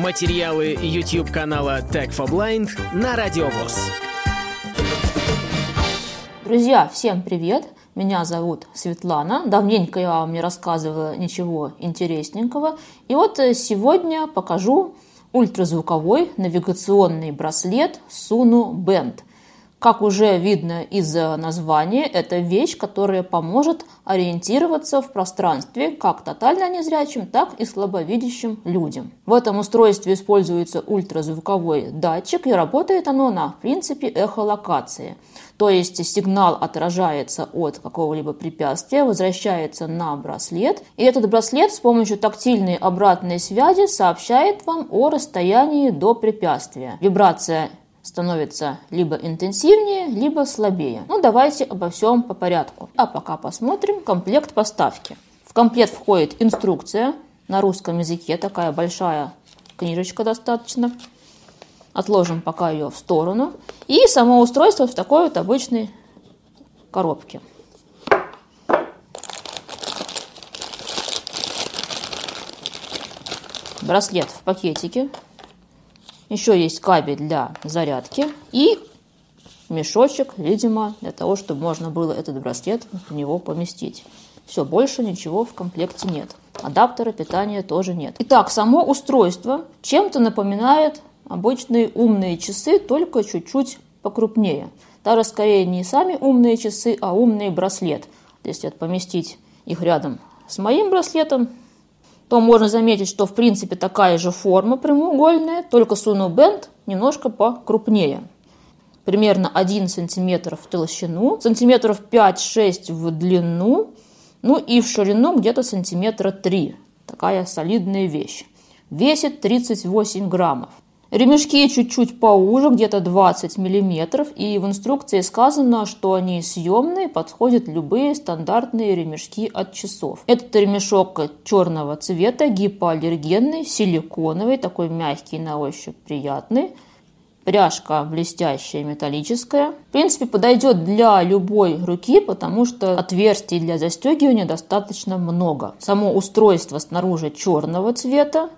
Материалы YouTube канала Tech for Blind на Радиовоз. Друзья, всем привет! Меня зовут Светлана. Давненько я вам не рассказывала ничего интересненького. И вот э, сегодня покажу ультразвуковой навигационный браслет Suno Band – как уже видно из названия, это вещь, которая поможет ориентироваться в пространстве как тотально незрячим, так и слабовидящим людям. В этом устройстве используется ультразвуковой датчик, и работает оно на принципе эхолокации. То есть сигнал отражается от какого-либо препятствия, возвращается на браслет, и этот браслет с помощью тактильной обратной связи сообщает вам о расстоянии до препятствия. Вибрация становится либо интенсивнее, либо слабее. Ну, давайте обо всем по порядку. А пока посмотрим комплект поставки. В комплект входит инструкция на русском языке, такая большая книжечка достаточно. Отложим пока ее в сторону. И само устройство в такой вот обычной коробке. Браслет в пакетике еще есть кабель для зарядки и мешочек, видимо, для того, чтобы можно было этот браслет в него поместить. Все, больше ничего в комплекте нет. Адаптера питания тоже нет. Итак, само устройство чем-то напоминает обычные умные часы, только чуть-чуть покрупнее. Даже скорее не сами умные часы, а умный браслет. Если поместить их рядом с моим браслетом, то можно заметить, что в принципе такая же форма прямоугольная, только Suno Band немножко покрупнее. Примерно 1 см в толщину, сантиметров 5-6 в длину, ну и в ширину где-то сантиметра 3. Такая солидная вещь. Весит 38 граммов. Ремешки чуть-чуть поуже, где-то 20 мм, и в инструкции сказано, что они съемные, подходят любые стандартные ремешки от часов. Этот ремешок черного цвета, гипоаллергенный, силиконовый, такой мягкий на ощупь, приятный. Пряжка блестящая, металлическая. В принципе, подойдет для любой руки, потому что отверстий для застегивания достаточно много. Само устройство снаружи черного цвета,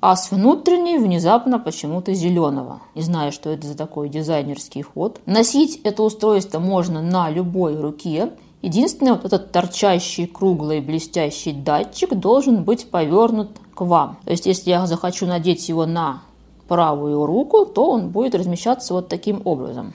а с внутренней внезапно почему-то зеленого. Не знаю, что это за такой дизайнерский ход. Носить это устройство можно на любой руке. Единственное, вот этот торчащий, круглый, блестящий датчик должен быть повернут к вам. То есть, если я захочу надеть его на правую руку, то он будет размещаться вот таким образом.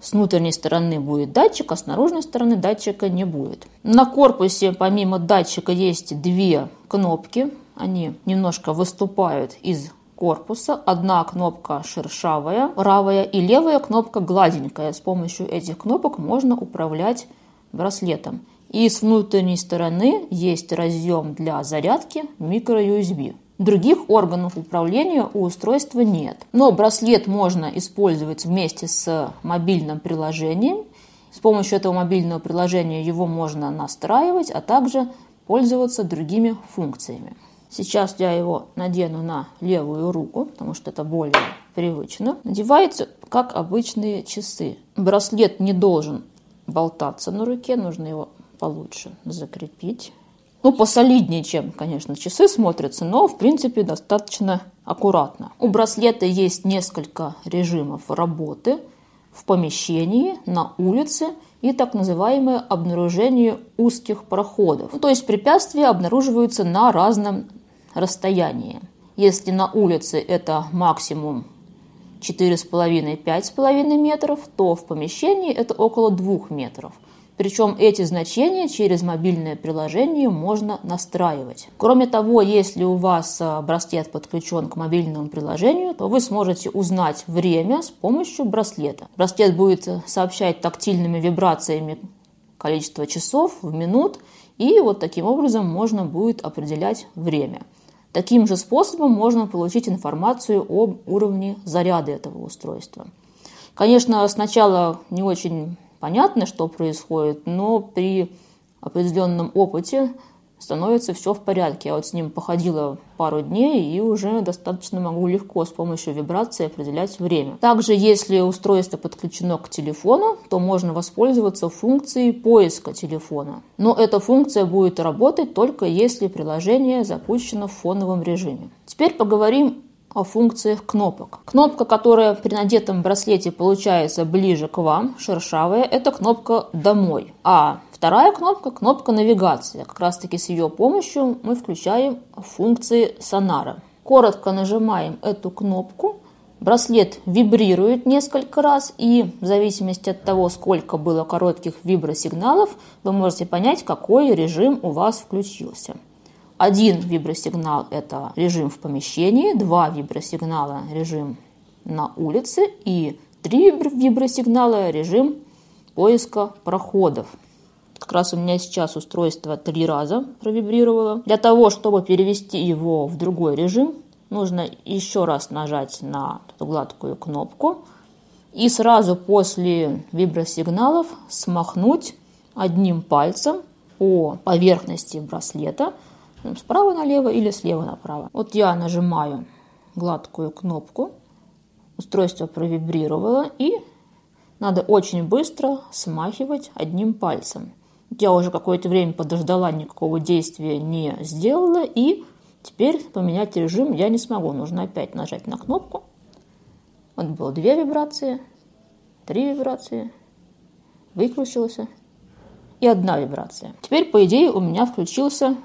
С внутренней стороны будет датчик, а с наружной стороны датчика не будет. На корпусе помимо датчика есть две кнопки они немножко выступают из корпуса. Одна кнопка шершавая, правая, и левая кнопка гладенькая. С помощью этих кнопок можно управлять браслетом. И с внутренней стороны есть разъем для зарядки micro-USB. Других органов управления у устройства нет. Но браслет можно использовать вместе с мобильным приложением. С помощью этого мобильного приложения его можно настраивать, а также пользоваться другими функциями. Сейчас я его надену на левую руку, потому что это более привычно. Надевается как обычные часы. Браслет не должен болтаться на руке, нужно его получше закрепить. Ну, посолиднее, чем, конечно, часы смотрятся, но, в принципе, достаточно аккуратно. У браслета есть несколько режимов работы в помещении, на улице и так называемое обнаружение узких проходов. Ну, то есть препятствия обнаруживаются на разном расстояние. Если на улице это максимум 4,5-5,5 метров, то в помещении это около 2 метров. Причем эти значения через мобильное приложение можно настраивать. Кроме того, если у вас а, браслет подключен к мобильному приложению, то вы сможете узнать время с помощью браслета. Браслет будет сообщать тактильными вибрациями количество часов в минут, и вот таким образом можно будет определять время. Таким же способом можно получить информацию об уровне заряда этого устройства. Конечно, сначала не очень понятно, что происходит, но при определенном опыте становится все в порядке. Я вот с ним походила пару дней и уже достаточно могу легко с помощью вибрации определять время. Также, если устройство подключено к телефону, то можно воспользоваться функцией поиска телефона. Но эта функция будет работать только если приложение запущено в фоновом режиме. Теперь поговорим о функциях кнопок. Кнопка, которая при надетом браслете получается ближе к вам, шершавая, это кнопка «Домой». А вторая кнопка – кнопка навигации. Как раз таки с ее помощью мы включаем функции сонара. Коротко нажимаем эту кнопку, Браслет вибрирует несколько раз, и в зависимости от того, сколько было коротких вибросигналов, вы можете понять, какой режим у вас включился. Один вибросигнал – это режим в помещении, два вибросигнала – режим на улице и три вибросигнала – режим поиска проходов. Как раз у меня сейчас устройство три раза провибрировало. Для того, чтобы перевести его в другой режим, нужно еще раз нажать на эту гладкую кнопку и сразу после вибросигналов смахнуть одним пальцем по поверхности браслета справа налево или слева направо. Вот я нажимаю гладкую кнопку, устройство провибрировало и надо очень быстро смахивать одним пальцем. Я уже какое-то время подождала, никакого действия не сделала и Теперь поменять режим я не смогу. Нужно опять нажать на кнопку. Вот было две вибрации, три вибрации, выключился и одна вибрация. Теперь, по идее, у меня включился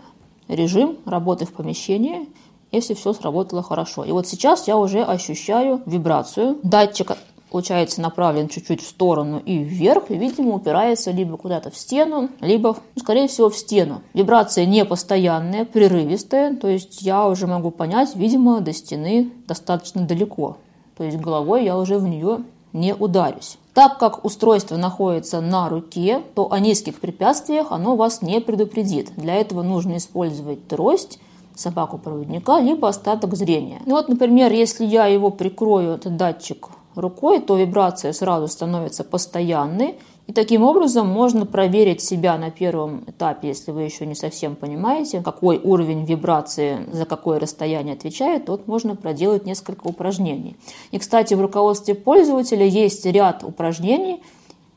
режим работы в помещении, если все сработало хорошо. И вот сейчас я уже ощущаю вибрацию. Датчик получается направлен чуть-чуть в сторону и вверх, и, видимо, упирается либо куда-то в стену, либо, ну, скорее всего, в стену. Вибрация не постоянная, прерывистая, то есть я уже могу понять, видимо, до стены достаточно далеко. То есть головой я уже в нее не ударюсь. Так как устройство находится на руке, то о низких препятствиях оно вас не предупредит. Для этого нужно использовать трость, собаку-проводника, либо остаток зрения. Ну вот, например, если я его прикрою, этот датчик рукой, то вибрация сразу становится постоянной. И таким образом можно проверить себя на первом этапе, если вы еще не совсем понимаете, какой уровень вибрации за какое расстояние отвечает, вот можно проделать несколько упражнений. И, кстати, в руководстве пользователя есть ряд упражнений,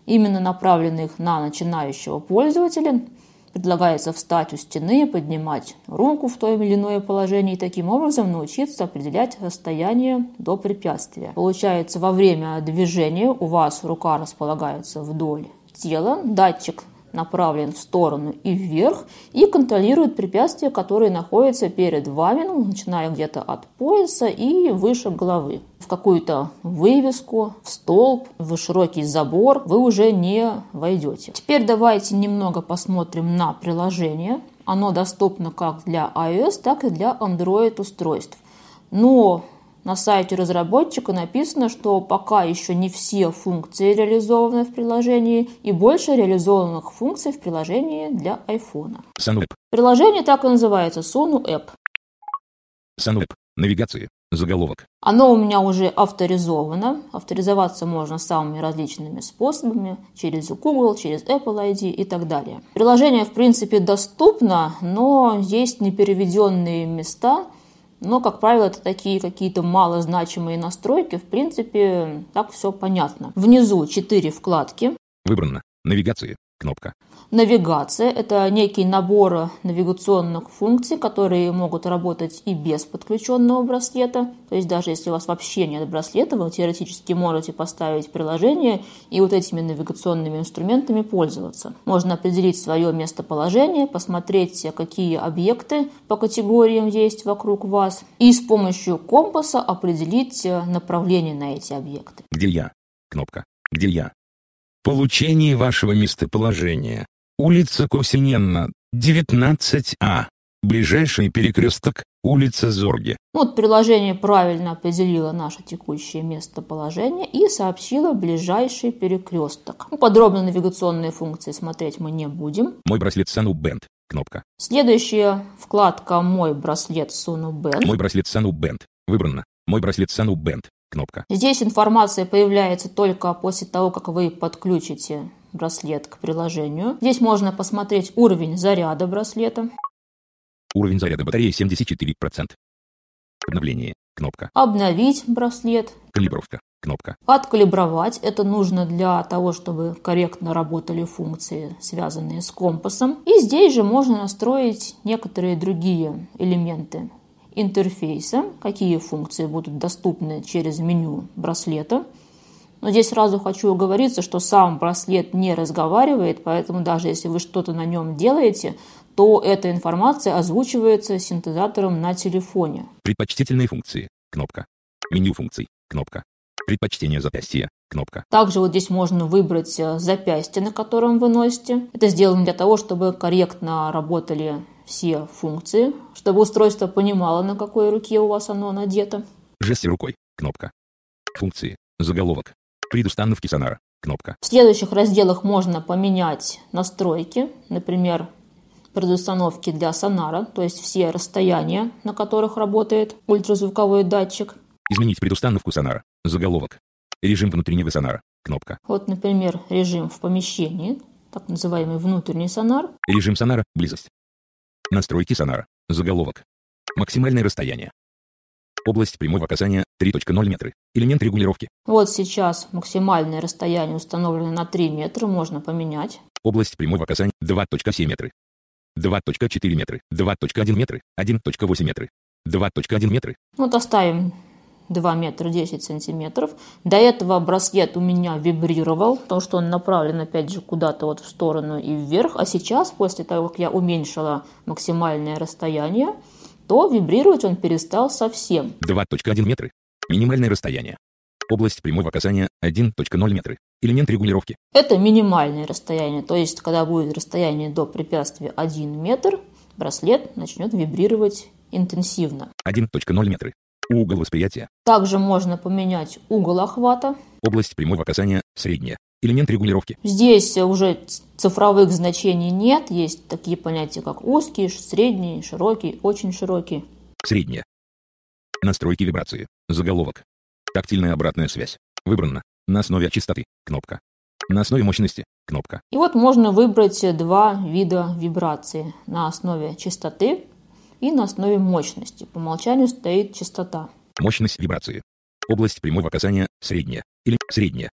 именно направленных на начинающего пользователя, Предлагается встать у стены, поднимать руку в то или иное положение и таким образом научиться определять расстояние до препятствия. Получается, во время движения у вас рука располагается вдоль тела, датчик направлен в сторону и вверх и контролирует препятствия, которые находятся перед вами, ну, начиная где-то от пояса и выше головы. В какую-то вывеску, в столб, в широкий забор вы уже не войдете. Теперь давайте немного посмотрим на приложение. Оно доступно как для iOS, так и для Android устройств. Но на сайте разработчика написано, что пока еще не все функции реализованы в приложении и больше реализованных функций в приложении для iPhone. SunApp. Приложение так и называется Sunu App. SunApp. Навигация. Заголовок. Оно у меня уже авторизовано. Авторизоваться можно самыми различными способами. Через Google, через Apple ID и так далее. Приложение, в принципе, доступно, но есть непереведенные места – но, как правило, это такие какие-то малозначимые настройки. В принципе, так все понятно. Внизу четыре вкладки. Выбрано. Навигация. Кнопка. Навигация – это некий набор навигационных функций, которые могут работать и без подключенного браслета. То есть даже если у вас вообще нет браслета, вы теоретически можете поставить приложение и вот этими навигационными инструментами пользоваться. Можно определить свое местоположение, посмотреть, какие объекты по категориям есть вокруг вас, и с помощью компаса определить направление на эти объекты. Где я? Кнопка. Где я? Получение вашего местоположения. Улица Косиненна, 19А. Ближайший перекресток – улица Зорге. Вот приложение правильно определило наше текущее местоположение и сообщило ближайший перекресток. Ну, подробно навигационные функции смотреть мы не будем. Мой браслет Sanu Band. Кнопка. Следующая вкладка «Мой браслет Sunu Band». Мой браслет Sanu Band. Выбрано. Мой браслет Sanu Band. Кнопка. Здесь информация появляется только после того, как вы подключите браслет к приложению. Здесь можно посмотреть уровень заряда браслета. Уровень заряда батареи 74%. Обновление. Кнопка. Обновить браслет. Калибровка. Кнопка. Откалибровать. Это нужно для того, чтобы корректно работали функции, связанные с компасом. И здесь же можно настроить некоторые другие элементы интерфейса, какие функции будут доступны через меню браслета. Но здесь сразу хочу оговориться, что сам браслет не разговаривает, поэтому даже если вы что-то на нем делаете, то эта информация озвучивается синтезатором на телефоне. Предпочтительные функции. Кнопка. Меню функций. Кнопка. Предпочтение запястья. Кнопка. Также вот здесь можно выбрать э, запястье, на котором вы носите. Это сделано для того, чтобы корректно работали все функции, чтобы устройство понимало, на какой руке у вас оно надето. Жесте рукой. Кнопка. Функции. Заголовок. Предустановки сонара. Кнопка. В следующих разделах можно поменять настройки, например, предустановки для сонара, то есть все расстояния, на которых работает ультразвуковой датчик. Изменить предустановку сонара. Заголовок. Режим внутреннего сонара. Кнопка. Вот, например, режим в помещении, так называемый внутренний сонар. Режим сонара. Близость. Настройки сонара. Заголовок. Максимальное расстояние. Область прямого касания 3.0 метры. Элемент регулировки. Вот сейчас максимальное расстояние установлено на 3 метра, можно поменять. Область прямого касания 2.7 метры. 2.4 метры. 2.1 метры. 1.8 метры. 2.1 метры. Вот оставим 2 метра 10 сантиметров. До этого браслет у меня вибрировал, потому что он направлен опять же куда-то вот в сторону и вверх. А сейчас, после того, как я уменьшила максимальное расстояние, то вибрировать он перестал совсем. 2.1 метры. Минимальное расстояние. Область прямого касания 1.0 метры. Элемент регулировки. Это минимальное расстояние, то есть когда будет расстояние до препятствия 1 метр, браслет начнет вибрировать интенсивно. 1.0 метры. Угол восприятия. Также можно поменять угол охвата. Область прямого касания средняя. Элемент регулировки. Здесь уже цифровых значений нет, есть такие понятия, как узкий, средний, широкий, очень широкий. Средняя. Настройки вибрации. Заголовок. Тактильная обратная связь. Выбрано. На основе частоты. Кнопка. На основе мощности. Кнопка. И вот можно выбрать два вида вибрации. На основе частоты и на основе мощности. По умолчанию стоит частота. Мощность вибрации. Область прямого касания средняя. Или средняя.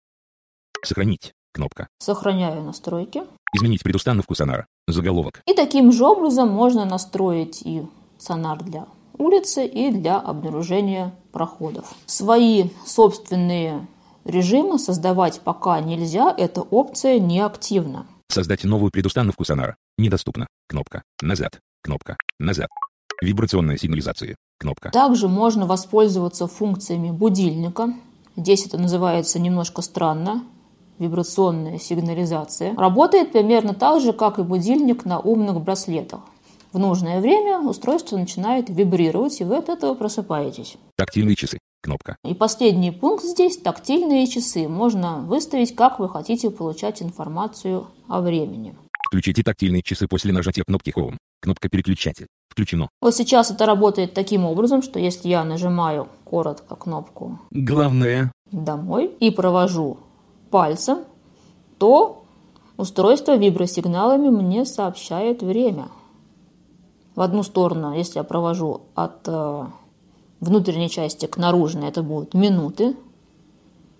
Сохранить. Кнопка. Сохраняю настройки. Изменить предустановку сонара. Заголовок. И таким же образом можно настроить и сонар для улицы и для обнаружения проходов. Свои собственные режимы создавать пока нельзя, эта опция неактивна. Создать новую предустановку сонара. Недоступно. Кнопка. Назад. Кнопка. Назад. Вибрационная сигнализация. Кнопка. Также можно воспользоваться функциями будильника. Здесь это называется немножко странно. Вибрационная сигнализация. Работает примерно так же, как и будильник на умных браслетах. В нужное время устройство начинает вибрировать, и вы от этого просыпаетесь. Тактильные часы. Кнопка. И последний пункт здесь – тактильные часы. Можно выставить, как вы хотите получать информацию о времени. Включите тактильные часы после нажатия кнопки Home. Кнопка переключатель. Включено. Вот сейчас это работает таким образом, что если я нажимаю коротко кнопку Главное. «Домой» и провожу пальцем, то устройство вибросигналами мне сообщает время. В одну сторону, если я провожу от э, внутренней части к наружной, это будут минуты.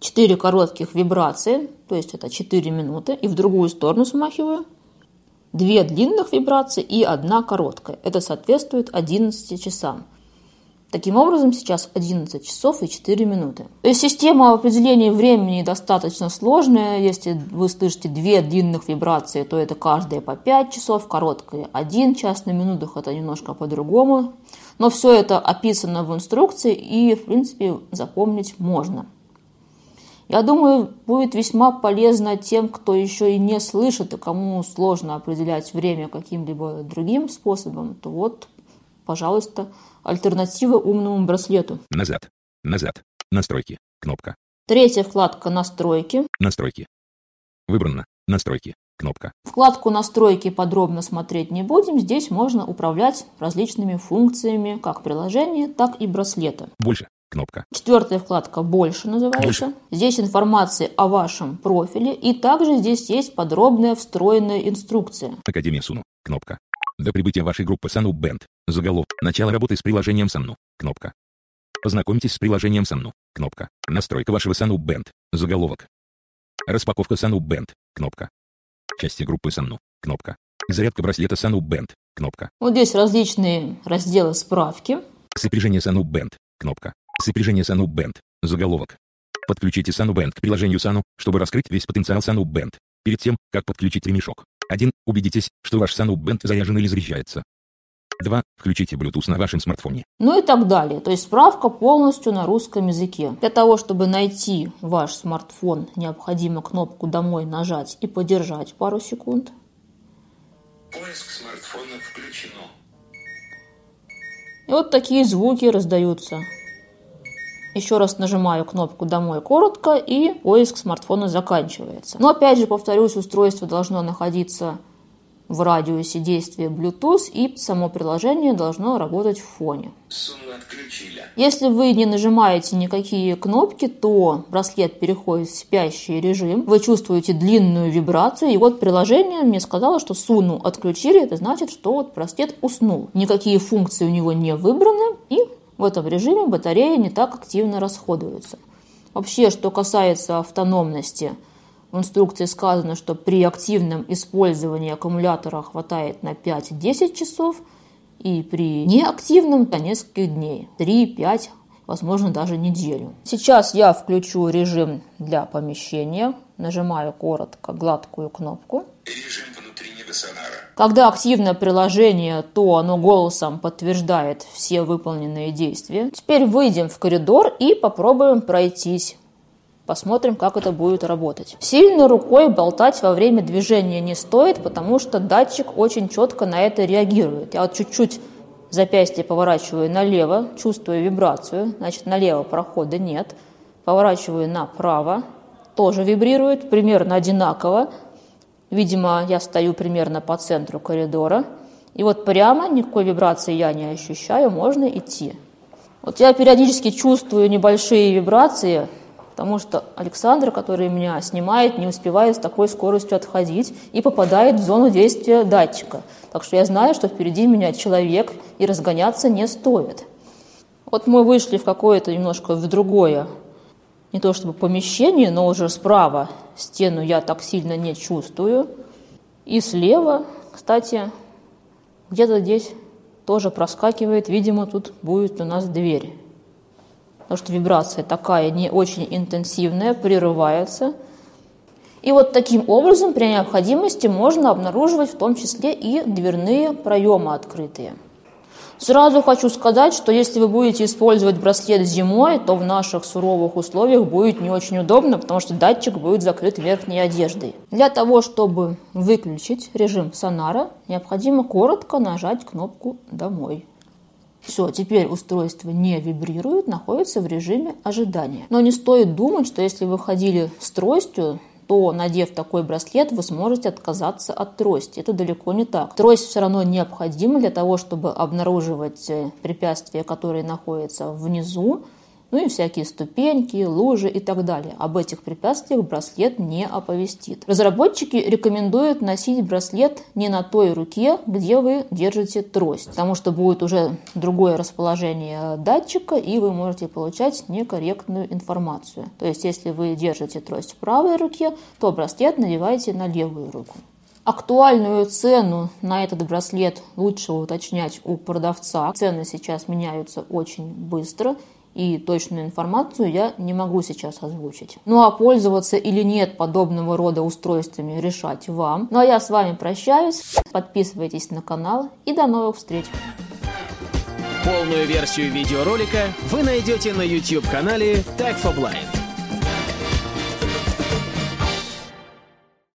Четыре коротких вибрации, то есть это 4 минуты, и в другую сторону смахиваю. Две длинных вибрации и одна короткая. Это соответствует 11 часам. Таким образом, сейчас 11 часов и 4 минуты. Система определения времени достаточно сложная. Если вы слышите две длинных вибрации, то это каждая по 5 часов, короткая 1 час, на минутах это немножко по-другому. Но все это описано в инструкции и, в принципе, запомнить можно. Я думаю, будет весьма полезно тем, кто еще и не слышит, и кому сложно определять время каким-либо другим способом, то вот, пожалуйста, альтернатива умному браслету. Назад. Назад. Настройки. Кнопка. Третья вкладка «Настройки». Настройки. Выбрано. Настройки. Кнопка. Вкладку «Настройки» подробно смотреть не будем. Здесь можно управлять различными функциями как приложения, так и браслета. Больше. Кнопка. Четвертая вкладка «Больше» называется. Больше. Здесь информация о вашем профиле. И также здесь есть подробная встроенная инструкция. Академия Суну. Кнопка. До прибытия вашей группы Сану Бенд. Заголовок. Начало работы с приложением Сану. Кнопка. Познакомьтесь с приложением Сану. Кнопка. Настройка вашего Сану Бенд. Заголовок. Распаковка Сану Бенд. Кнопка. Части группы Сану. Кнопка. Зарядка браслета Сану Бенд. Кнопка. Вот здесь различные разделы справки. Сопряжение Sanu Band. Кнопка. Сопряжение Sanu Band. Заголовок. Подключите Sanu Band к приложению Sanu, чтобы раскрыть весь потенциал Sanu Band. Перед тем, как подключить ремешок. 1. Убедитесь, что ваш Sanu Band заряжен или заряжается. 2. Включите Bluetooth на вашем смартфоне. Ну и так далее. То есть справка полностью на русском языке. Для того, чтобы найти ваш смартфон, необходимо кнопку «Домой» нажать и подержать пару секунд. Поиск смартфона включено. И вот такие звуки раздаются. Еще раз нажимаю кнопку «Домой» коротко, и поиск смартфона заканчивается. Но опять же, повторюсь, устройство должно находиться в радиусе действия Bluetooth, и само приложение должно работать в фоне. Если вы не нажимаете никакие кнопки, то браслет переходит в спящий режим. Вы чувствуете длинную вибрацию, и вот приложение мне сказало, что Суну отключили. Это значит, что вот браслет уснул. Никакие функции у него не выбраны, и в этом режиме батарея не так активно расходуется. Вообще, что касается автономности, в инструкции сказано, что при активном использовании аккумулятора хватает на 5-10 часов, и при неактивном на несколько дней, 3-5, возможно даже неделю. Сейчас я включу режим для помещения, нажимаю коротко гладкую кнопку. Режим внутреннего сонара. Когда активное приложение, то оно голосом подтверждает все выполненные действия. Теперь выйдем в коридор и попробуем пройтись. Посмотрим, как это будет работать. Сильно рукой болтать во время движения не стоит, потому что датчик очень четко на это реагирует. Я вот чуть-чуть запястье поворачиваю налево, чувствую вибрацию, значит налево прохода нет. Поворачиваю направо, тоже вибрирует, примерно одинаково. Видимо, я стою примерно по центру коридора. И вот прямо никакой вибрации я не ощущаю, можно идти. Вот я периодически чувствую небольшие вибрации, потому что Александр, который меня снимает, не успевает с такой скоростью отходить и попадает в зону действия датчика. Так что я знаю, что впереди меня человек, и разгоняться не стоит. Вот мы вышли в какое-то немножко в другое, не то чтобы помещение, но уже справа стену я так сильно не чувствую. И слева, кстати, где-то здесь тоже проскакивает, видимо, тут будет у нас дверь потому что вибрация такая не очень интенсивная, прерывается. И вот таким образом при необходимости можно обнаруживать в том числе и дверные проемы открытые. Сразу хочу сказать, что если вы будете использовать браслет зимой, то в наших суровых условиях будет не очень удобно, потому что датчик будет закрыт верхней одеждой. Для того, чтобы выключить режим сонара, необходимо коротко нажать кнопку «Домой». Все, теперь устройство не вибрирует, находится в режиме ожидания. Но не стоит думать, что если вы ходили с тростью, то, надев такой браслет, вы сможете отказаться от трости. Это далеко не так. Трость все равно необходима для того, чтобы обнаруживать э, препятствия, которые находятся внизу, ну и всякие ступеньки, лужи и так далее. Об этих препятствиях браслет не оповестит. Разработчики рекомендуют носить браслет не на той руке, где вы держите трость, потому что будет уже другое расположение датчика, и вы можете получать некорректную информацию. То есть, если вы держите трость в правой руке, то браслет надевайте на левую руку. Актуальную цену на этот браслет лучше уточнять у продавца. Цены сейчас меняются очень быстро, и точную информацию я не могу сейчас озвучить. Ну а пользоваться или нет подобного рода устройствами решать вам. Ну а я с вами прощаюсь. Подписывайтесь на канал и до новых встреч. Полную версию видеоролика вы найдете на YouTube-канале Tag for Blind.